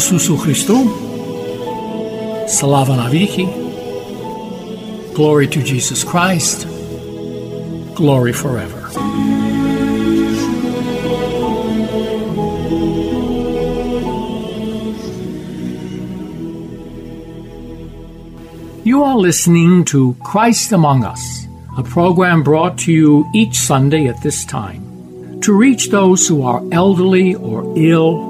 Isusu Christu. Slava. Glory to Jesus Christ. Glory forever. You are listening to Christ Among Us, a program brought to you each Sunday at this time to reach those who are elderly or ill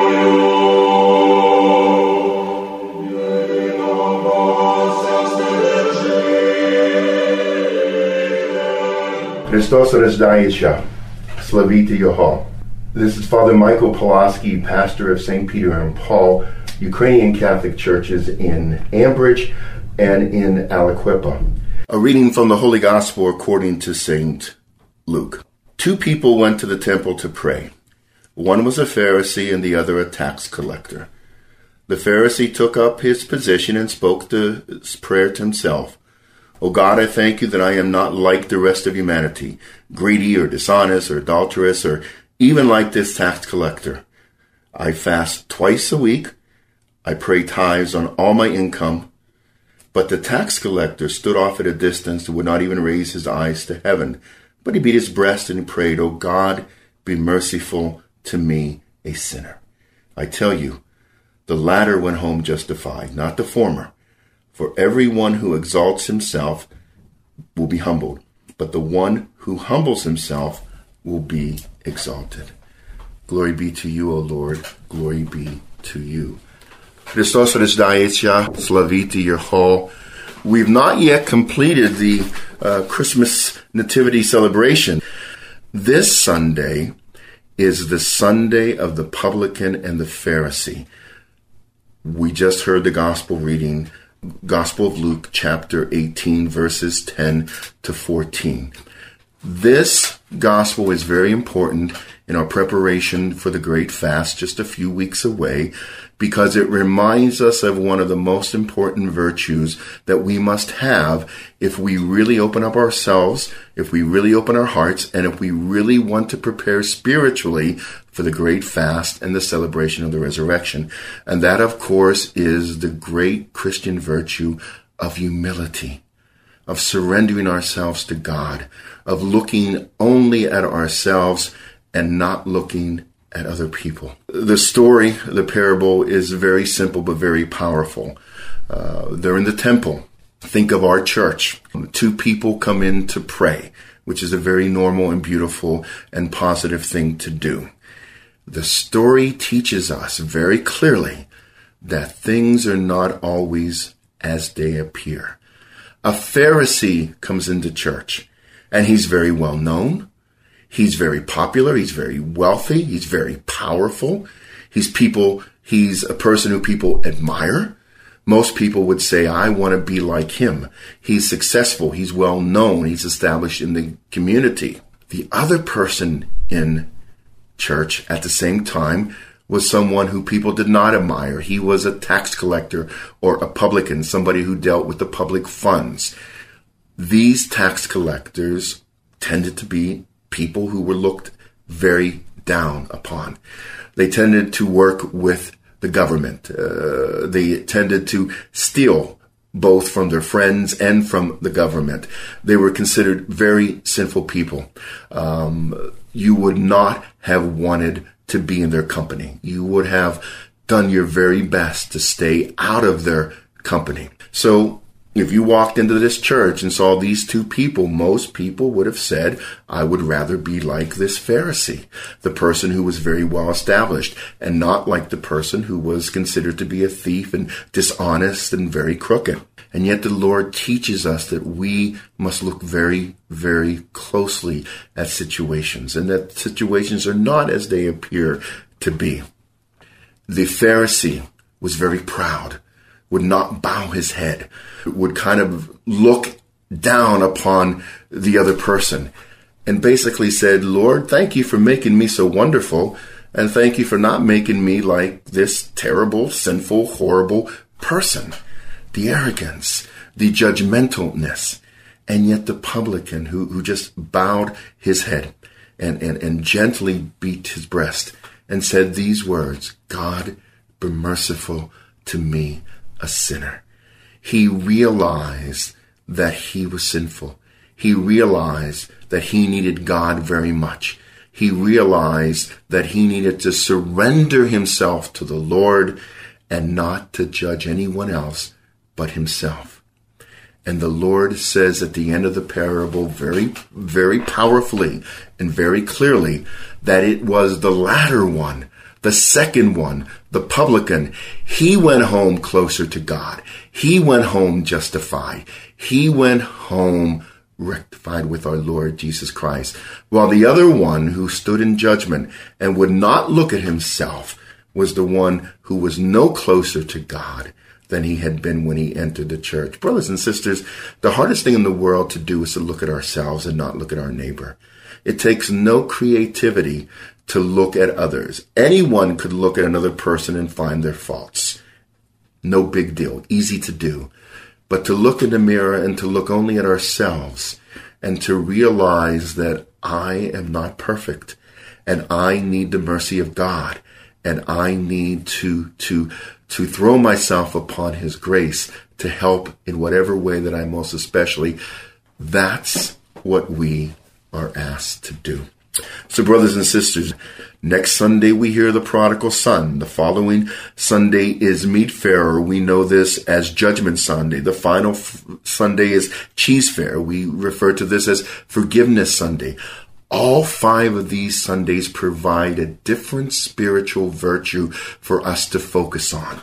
Христос рождається. Slavita Його. This is Father Michael Pulaski, pastor of St. Peter and Paul Ukrainian Catholic churches in Ambridge and in Aliquippa. A reading from the Holy Gospel according to St. Luke. Two people went to the temple to pray. One was a Pharisee and the other a tax collector. The Pharisee took up his position and spoke this prayer to himself. O God, I thank you that I am not like the rest of humanity, greedy or dishonest or adulterous or even like this tax collector. I fast twice a week. I pray tithes on all my income. But the tax collector stood off at a distance and would not even raise his eyes to heaven. But he beat his breast and he prayed, O God, be merciful to me, a sinner. I tell you, the latter went home justified, not the former. For everyone who exalts himself will be humbled, but the one who humbles himself will be exalted. Glory be to you, O Lord. Glory be to you. Christos Rizdayetia, Slaviti Yerho. We've not yet completed the uh, Christmas Nativity celebration. This Sunday is the Sunday of the publican and the Pharisee. We just heard the gospel reading Gospel of Luke, chapter 18, verses 10 to 14. This gospel is very important in our preparation for the great fast, just a few weeks away, because it reminds us of one of the most important virtues that we must have if we really open up ourselves, if we really open our hearts, and if we really want to prepare spiritually for the great fast and the celebration of the resurrection. And that, of course, is the great Christian virtue of humility, of surrendering ourselves to God, of looking only at ourselves and not looking at other people. The story, the parable, is very simple but very powerful. Uh, they're in the temple. Think of our church. Two people come in to pray, which is a very normal and beautiful and positive thing to do. The story teaches us very clearly that things are not always as they appear. A Pharisee comes into church and he's very well known. He's very popular. He's very wealthy. He's very powerful. He's people, he's a person who people admire. Most people would say, I want to be like him. He's successful. He's well known. He's established in the community. The other person in church at the same time was someone who people did not admire. He was a tax collector or a publican, somebody who dealt with the public funds. These tax collectors tended to be people who were looked very down upon. They tended to work with the government. Uh, they tended to steal both from their friends and from the government. They were considered very sinful people. Um, you would not have wanted to be in their company. You would have done your very best to stay out of their company. So if you walked into this church and saw these two people, most people would have said, I would rather be like this Pharisee, the person who was very well established, and not like the person who was considered to be a thief and dishonest and very crooked. And yet the Lord teaches us that we must look very, very closely at situations and that situations are not as they appear to be. The Pharisee was very proud would not bow his head, would kind of look down upon the other person and basically said, Lord, thank you for making me so wonderful. And thank you for not making me like this terrible, sinful, horrible person. The arrogance, the judgmentalness, and yet the publican who, who just bowed his head and, and, and gently beat his breast and said these words, God, be merciful to me, a sinner. He realized that he was sinful. He realized that he needed God very much. He realized that he needed to surrender himself to the Lord and not to judge anyone else but himself. And the Lord says at the end of the parable very, very powerfully and very clearly that it was the latter one the second one, the publican, he went home closer to God. He went home justified. He went home rectified with our Lord Jesus Christ. While the other one who stood in judgment and would not look at himself was the one who was no closer to God than he had been when he entered the church. Brothers and sisters, the hardest thing in the world to do is to look at ourselves and not look at our neighbor. It takes no creativity to look at others. Anyone could look at another person and find their faults. No big deal. Easy to do. But to look in the mirror and to look only at ourselves and to realize that I am not perfect and I need the mercy of God and I need to, to, to throw myself upon His grace to help in whatever way that I most especially. That's what we are asked to do. So, brothers and sisters, next Sunday we hear the prodigal son. The following Sunday is Meat Fair. We know this as Judgment Sunday. The final f- Sunday is Cheese Fair. We refer to this as Forgiveness Sunday. All five of these Sundays provide a different spiritual virtue for us to focus on.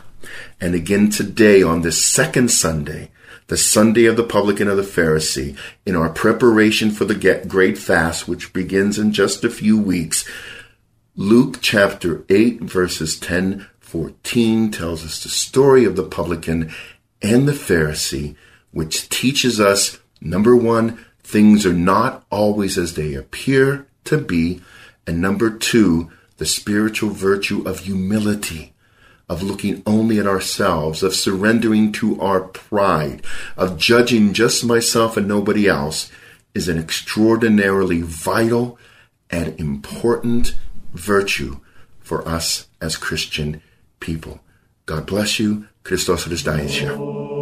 And again today on this second Sunday, the Sunday of the publican of the Pharisee, in our preparation for the great fast, which begins in just a few weeks, Luke chapter 8, verses 10 14 tells us the story of the publican and the Pharisee, which teaches us number one, things are not always as they appear to be, and number two, the spiritual virtue of humility of looking only at ourselves, of surrendering to our pride, of judging just myself and nobody else, is an extraordinarily vital and important virtue for us as Christian people. God bless you. Christos Rızdayinsha.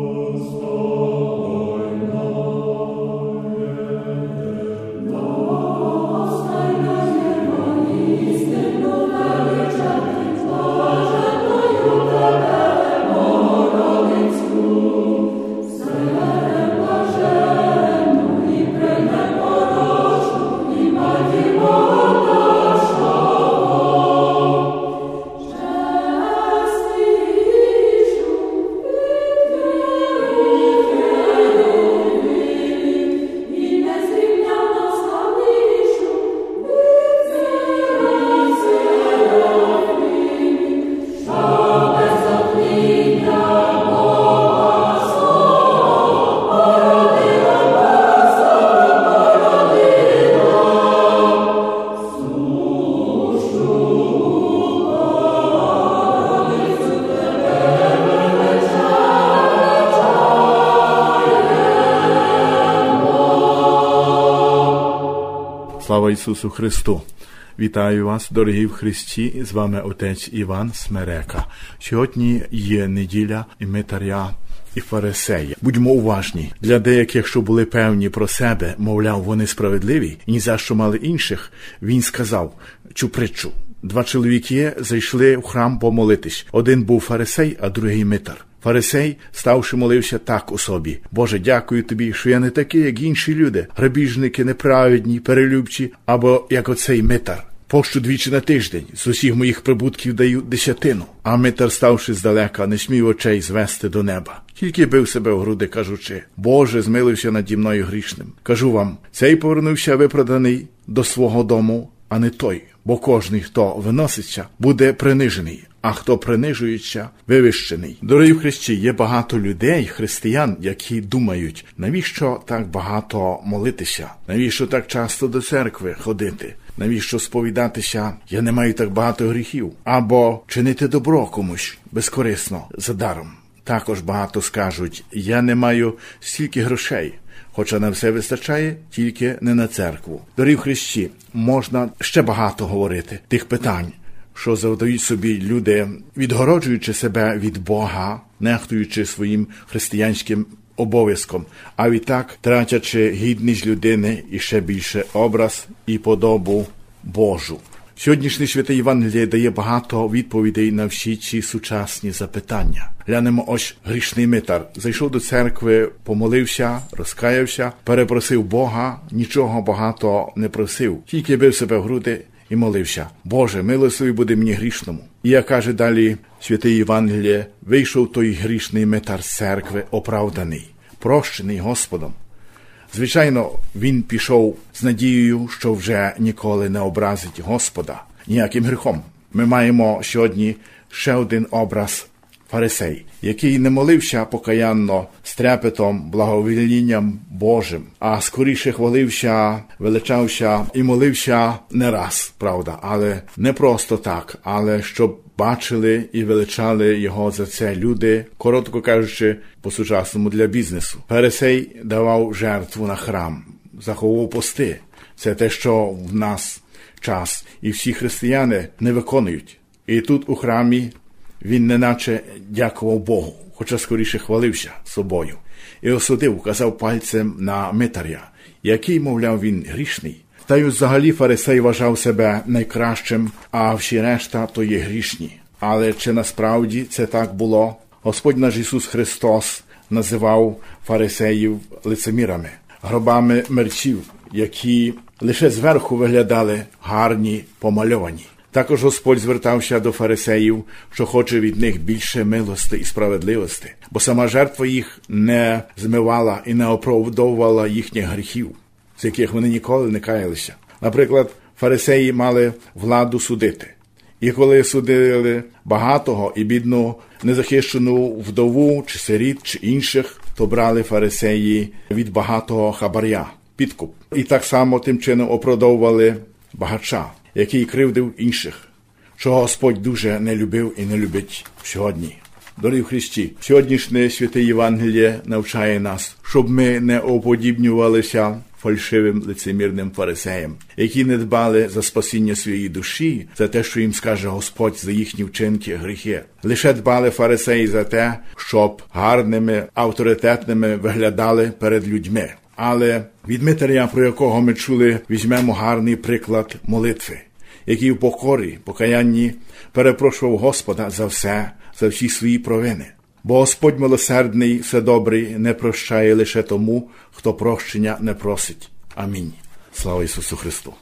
Слава Ісусу Христу! Вітаю вас, дорогі в Христі! З вами отець Іван Смерека. Сьогодні є неділя Митаря і Фарисея. Будьмо уважні для деяких, що були певні про себе, мовляв, вони справедливі, і ні за що мали інших. Він сказав цю притчу. Два чоловіки зайшли в храм помолитись. Один був фарисей, а другий митар. Фарисей, ставши, молився так у собі. Боже, дякую тобі, що я не такий, як інші люди, грабіжники, неправедні, перелюбчі, або як оцей митар. Пощу двічі на тиждень, з усіх моїх прибутків даю десятину. А митар, ставши здалека, не смів очей звести до неба. Тільки бив себе в груди, кажучи, Боже, змилився наді мною грішним. Кажу вам, цей повернувся виправданий до свого дому, а не той, бо кожний, хто виноситься, буде принижений а хто принижується, вивищений. Дорогі Христі, є багато людей, християн, які думають, навіщо так багато молитися, навіщо так часто до церкви ходити. Навіщо сповідатися? Я не маю так багато гріхів, або чинити добро комусь безкорисно за даром. Також багато скажуть: я не маю стільки грошей, хоча на все вистачає, тільки не на церкву. Дорогі Христі, можна ще багато говорити тих питань, що завдають собі люди, відгороджуючи себе від Бога, нехтуючи своїм християнським обов'язком, а відтак тратячи гідність людини і ще більше образ і подобу Божу. Сьогоднішній святий Євангеліє дає багато відповідей на всі ці сучасні запитання. Глянемо ось грішний митар. Зайшов до церкви, помолився, розкаявся, перепросив Бога, нічого багато не просив, тільки бив себе в груди і молився. Боже, милостивий буде мені грішному. І як каже далі святий Євангеліє, вийшов той грішний метар церкви, оправданий, прощений Господом. Звичайно, він пішов з надією, що вже ніколи не образить Господа ніяким гріхом. Ми маємо сьогодні ще один образ фарисей, який не молився покаянно з трепетом, Божим, а скоріше хвалився, величався і молився не раз, правда, але не просто так, але щоб бачили і величали його за це люди, коротко кажучи, по сучасному для бізнесу. Фарисей давав жертву на храм, заховував пости. Це те, що в нас час, і всі християни не виконують. І тут у храмі він неначе дякував Богу, хоча скоріше хвалився собою, і осудив, казав пальцем на митаря, який, мовляв, він грішний. Та й взагалі фарисей вважав себе найкращим, а всі решта то є грішні. Але чи насправді це так було? Господь наш Ісус Христос називав фарисеїв лицемірами, гробами мерчів, які лише зверху виглядали гарні, помальовані. Також Господь звертався до фарисеїв, що хоче від них більше милости і справедливості, бо сама жертва їх не змивала і не оправдовувала їхніх гріхів, з яких вони ніколи не каялися. Наприклад, фарисеї мали владу судити, і коли судили багатого і бідну незахищену вдову чи сиріт чи інших, то брали фарисеї від багатого хабаря, підкуп, і так само тим чином оправдовували багача який кривдив інших, що Господь дуже не любив і не любить сьогодні. Дорогі Христі, сьогоднішнє святе Євангеліє навчає нас, щоб ми не уподібнювалися фальшивим лицемірним фарисеям, які не дбали за спасіння своєї душі, за те, що їм скаже Господь за їхні вчинки, гріхи. Лише дбали фарисеї за те, щоб гарними, авторитетними виглядали перед людьми. Але від Митаря, про якого ми чули, візьмемо гарний приклад молитви який в покорі, покаянні перепрошував Господа за все, за всі свої провини. Бо Господь милосердний, все добрий, не прощає лише тому, хто прощення не просить. Амінь. Слава Ісусу Христу!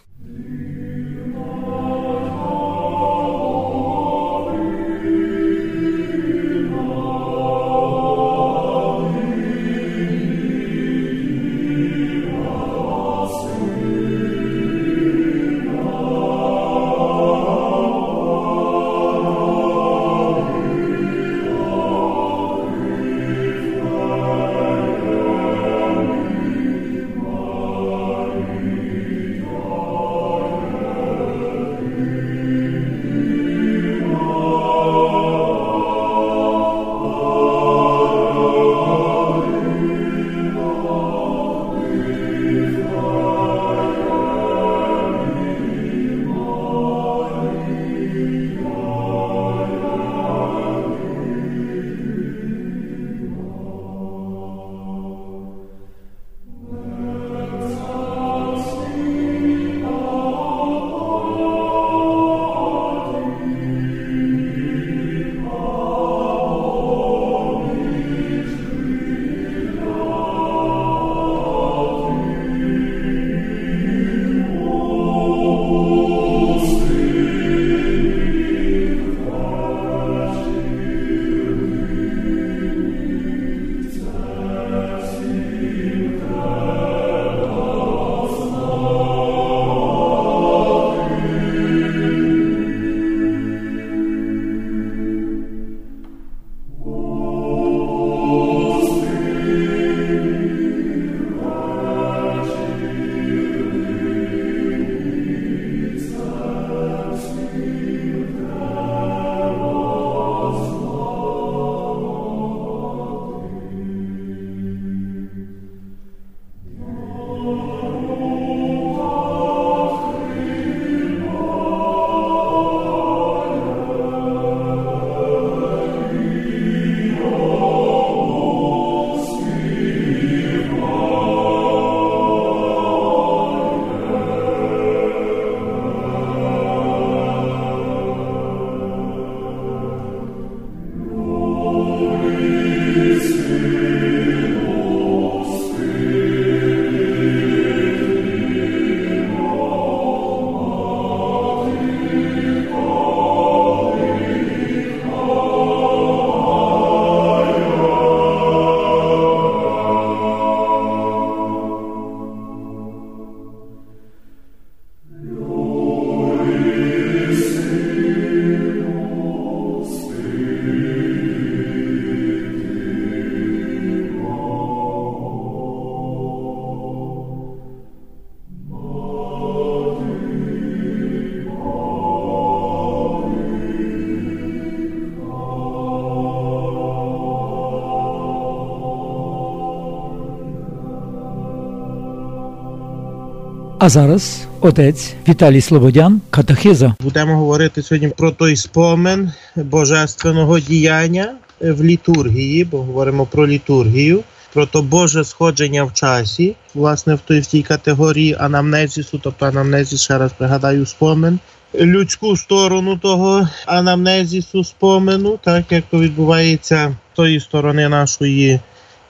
А зараз отець Віталій Слободян, катехиза. Будемо говорити сьогодні про той спомин божественного діяння в літургії, бо говоримо про літургію, про то Боже сходження в часі, власне, в той в тій категорії анамнезісу, тобто анамнезіс, ще раз пригадаю, спомин. Людську сторону того анамнезісу спомену, так як то відбувається з тої сторони нашої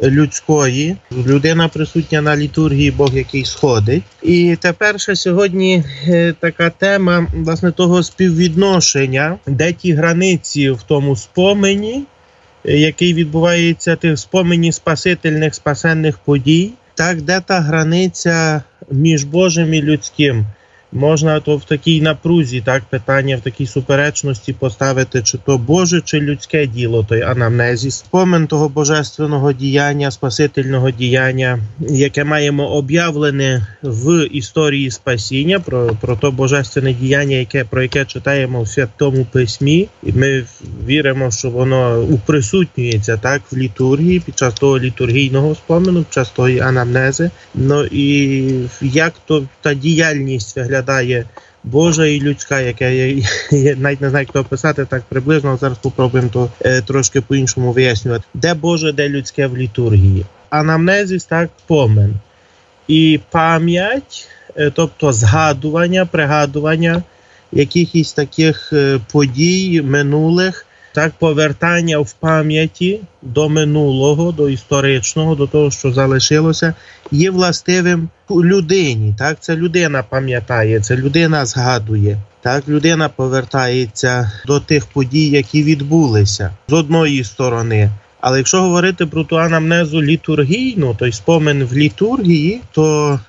людської. Людина присутня на літургії, Бог який сходить. І тепер ще сьогодні е, така тема власне того співвідношення, де ті границі в тому спомені, е, який відбувається тих спомені спасительних спасенних подій, так де та границя між Божим і людським можна то в такій напрузі, так питання в такій суперечності поставити, чи то Боже, чи людське діло, той анамнезі, спомин того божественного діяння, спасительного діяння, яке маємо об'явлене в історії спасіння, про про то божественне діяння, яке про яке читаємо в святому письмі, і ми віримо, що воно уприсутнюється так в літургії під час того літургійного спомену, під час тої анамнези. Ну і як то та діяльність виглядає виглядає Божа і людська, яке я, я навіть не знаю, як то описати так приблизно. Зараз спробуємо то е, трошки по-іншому вияснювати. Де Боже, де людське в літургії. Анамнезіс так помен. І пам'ять, е, тобто згадування, пригадування якихось таких е, подій минулих, так повертання в пам'яті до минулого, до історичного, до того, що залишилося, є властивим людині. Так, це людина пам'ятає, це людина згадує. Так, людина повертається до тих подій, які відбулися з одної сторони. Але якщо говорити про ту анамнезу літургійну, той спомин в літургії, то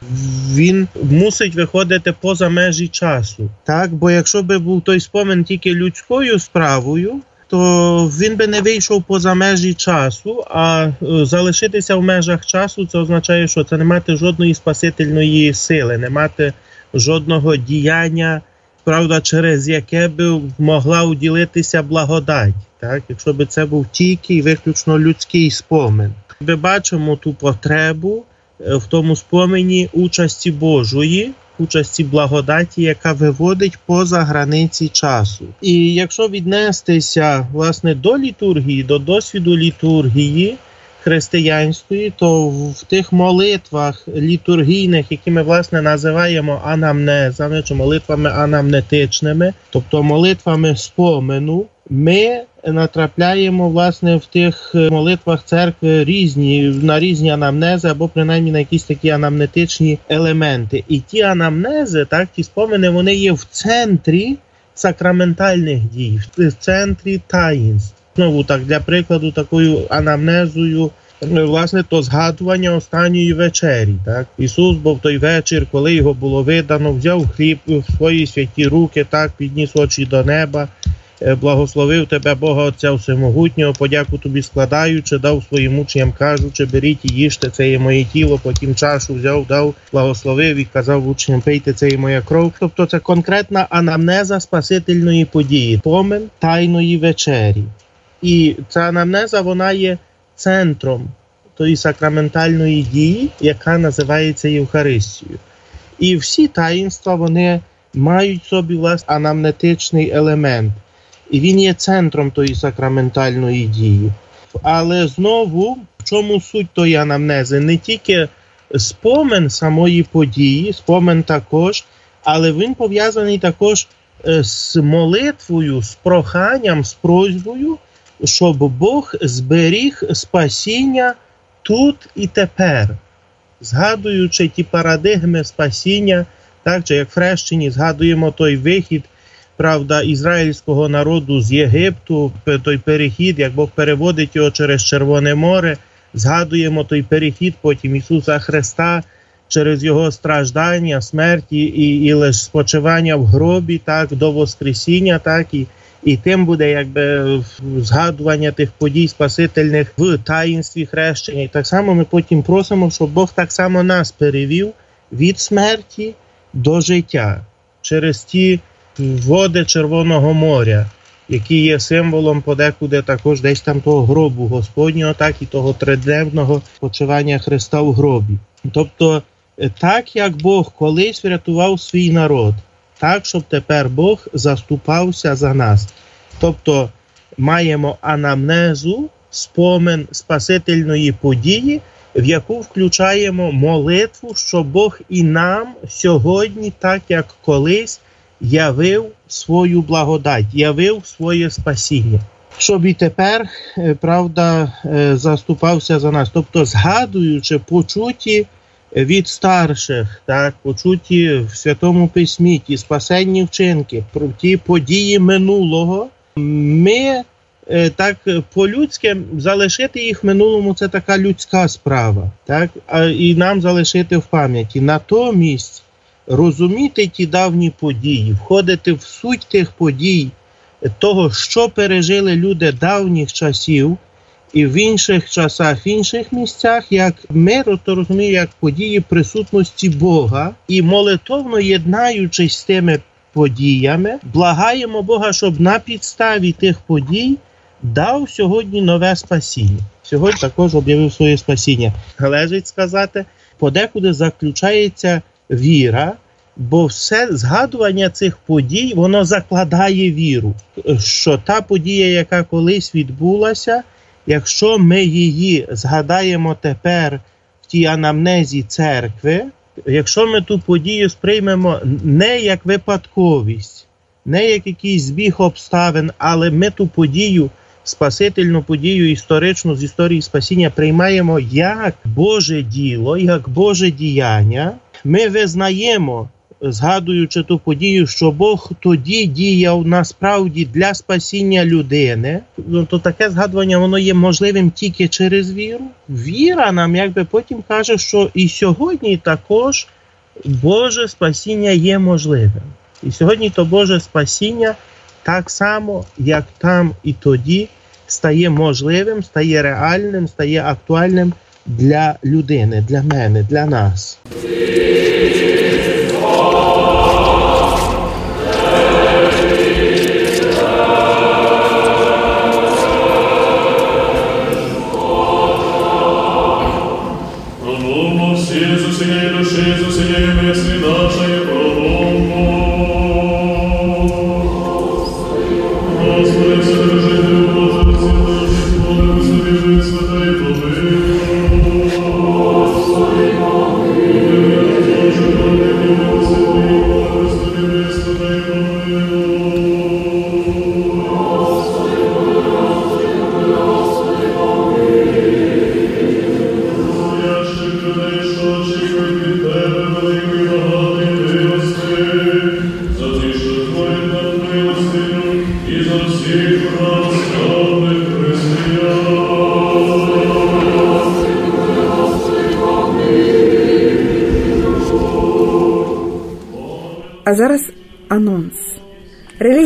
він мусить виходити поза межі часу. Так, бо якщо би був той спомин тільки людською справою, то він би не вийшов поза межі часу, а е, залишитися в межах часу це означає, що це не мати жодної спасительної сили, не мати жодного діяння, правда, через яке би могла уділитися благодать, так? якщо би це був тільки і виключно людський спомин. Ми бачимо ту потребу е, в тому спомені участі Божої участі благодаті, яка виводить поза границі часу. І якщо віднестися власне до літургії, до досвіду літургії. Християнської, то в тих молитвах літургійних, які ми власне називаємо анамнезами чи молитвами анамнетичними, тобто молитвами спомену, ми натрапляємо власне в тих е, молитвах церкви різні на різні анамнези, або принаймні на якісь такі анамнетичні елементи. І ті анамнези, так ті спомини, вони є в центрі сакраментальних дій, в центрі таїнств. Знову так для прикладу, такою анамнезою. Е, власне, то згадування останньої вечері. Так Ісус був той вечір, коли його було видано, взяв хліб в свої святі руки, так підніс очі до неба, благословив тебе, Бога Отця Всемогутнього, подяку тобі складаючи, дав своїм учням, кажучи, беріть і їжте, це є моє тіло, потім чашу взяв, дав, благословив і казав учням, пийте, це є моя кров. Тобто це конкретна анамнеза спасительної події, помен тайної вечері. І ця анамнеза вона є центром тої сакраментальної дії, яка називається Євхаристією. І всі таїнства вони мають собі власне анамнетичний елемент і він є центром тої сакраментальної дії. Але знову в чому суть тої анамнези? Не тільки спомин самої події, спомин також, але він пов'язаний також е, з молитвою, з проханням, з просьбою, щоб Бог зберіг спасіння тут і тепер, згадуючи ті парадигми спасіння, так чи як в хрещенні згадуємо той вихід правда, ізраїльського народу з Єгипту, той перехід, як Бог переводить його через Червоне море, згадуємо той перехід потім Ісуса Христа через Його страждання, смерті і і лише спочивання в гробі, так, до Воскресіння, так і. І тим буде якби згадування тих подій спасительних в таїнстві хрещення. І так само ми потім просимо, щоб Бог так само нас перевів від смерті до життя через ті води Червоного моря, які є символом подекуди також десь там того гробу Господнього, так і того тридневного почивання Христа в гробі. Тобто так як Бог колись врятував свій народ, так, щоб тепер Бог заступався за нас. Тобто маємо анамнезу, спомин Спасительної події, в яку включаємо молитву, що Бог і нам сьогодні, так як колись, явив свою благодать, явив своє спасіння. Щоб і тепер, правда, заступався за нас. Тобто, згадуючи почуті від старших, так, почуті в Святому Письмі, ті спасенні вчинки, про ті події минулого, ми так по-людськи залишити їх минулому це така людська справа, так, і нам залишити в пам'яті. Натомість розуміти ті давні події, входити в суть тих подій, того, що пережили люди давніх часів і в інших часах, в інших місцях, як ми то розуміємо, як події присутності Бога і молитовно єднаючись з тими подіями, благаємо Бога, щоб на підставі тих подій дав сьогодні нове спасіння. Сьогодні також об'явив своє спасіння. Належить сказати, подекуди заключається віра. Бо все згадування цих подій воно закладає віру, що та подія, яка колись відбулася, якщо ми її згадаємо тепер в тій анамнезі церкви, якщо ми ту подію сприймемо не як випадковість, не як якийсь збіг обставин, але ми ту подію, спасительну подію історичну з історії спасіння приймаємо як Боже діло, як Боже діяння, ми визнаємо згадуючи ту подію, що Бог тоді діяв насправді для спасіння людини, ну, то таке згадування воно є можливим тільки через віру. Віра нам якби потім каже, що і сьогодні також Боже спасіння є можливим. І сьогодні то Боже спасіння так само, як там і тоді, стає можливим, стає реальним, стає актуальним для людини, для мене, для нас.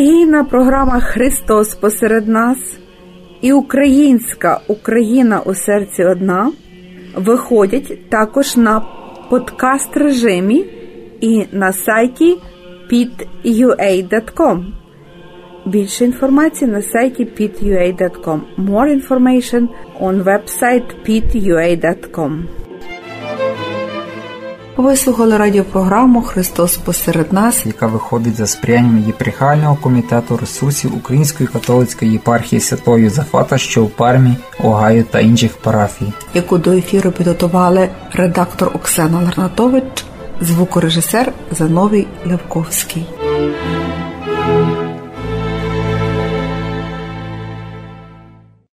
Релігійна програма Христос посеред нас і українська Україна у серці одна виходять також на подкаст режимі і на сайті pit.ua.com. Більше інформації на сайті pit.ua.com. More information on website pit.ua.com. Ви слухали радіопрограму Христос посеред нас, яка виходить за сприянням єпархіального комітету ресурсів Української католицької єпархії Святого Зафата, що в Пармі, Огайо та інших парафій, яку до ефіру підготували редактор Оксана Ларнатович, звукорежисер Зановій Левковський.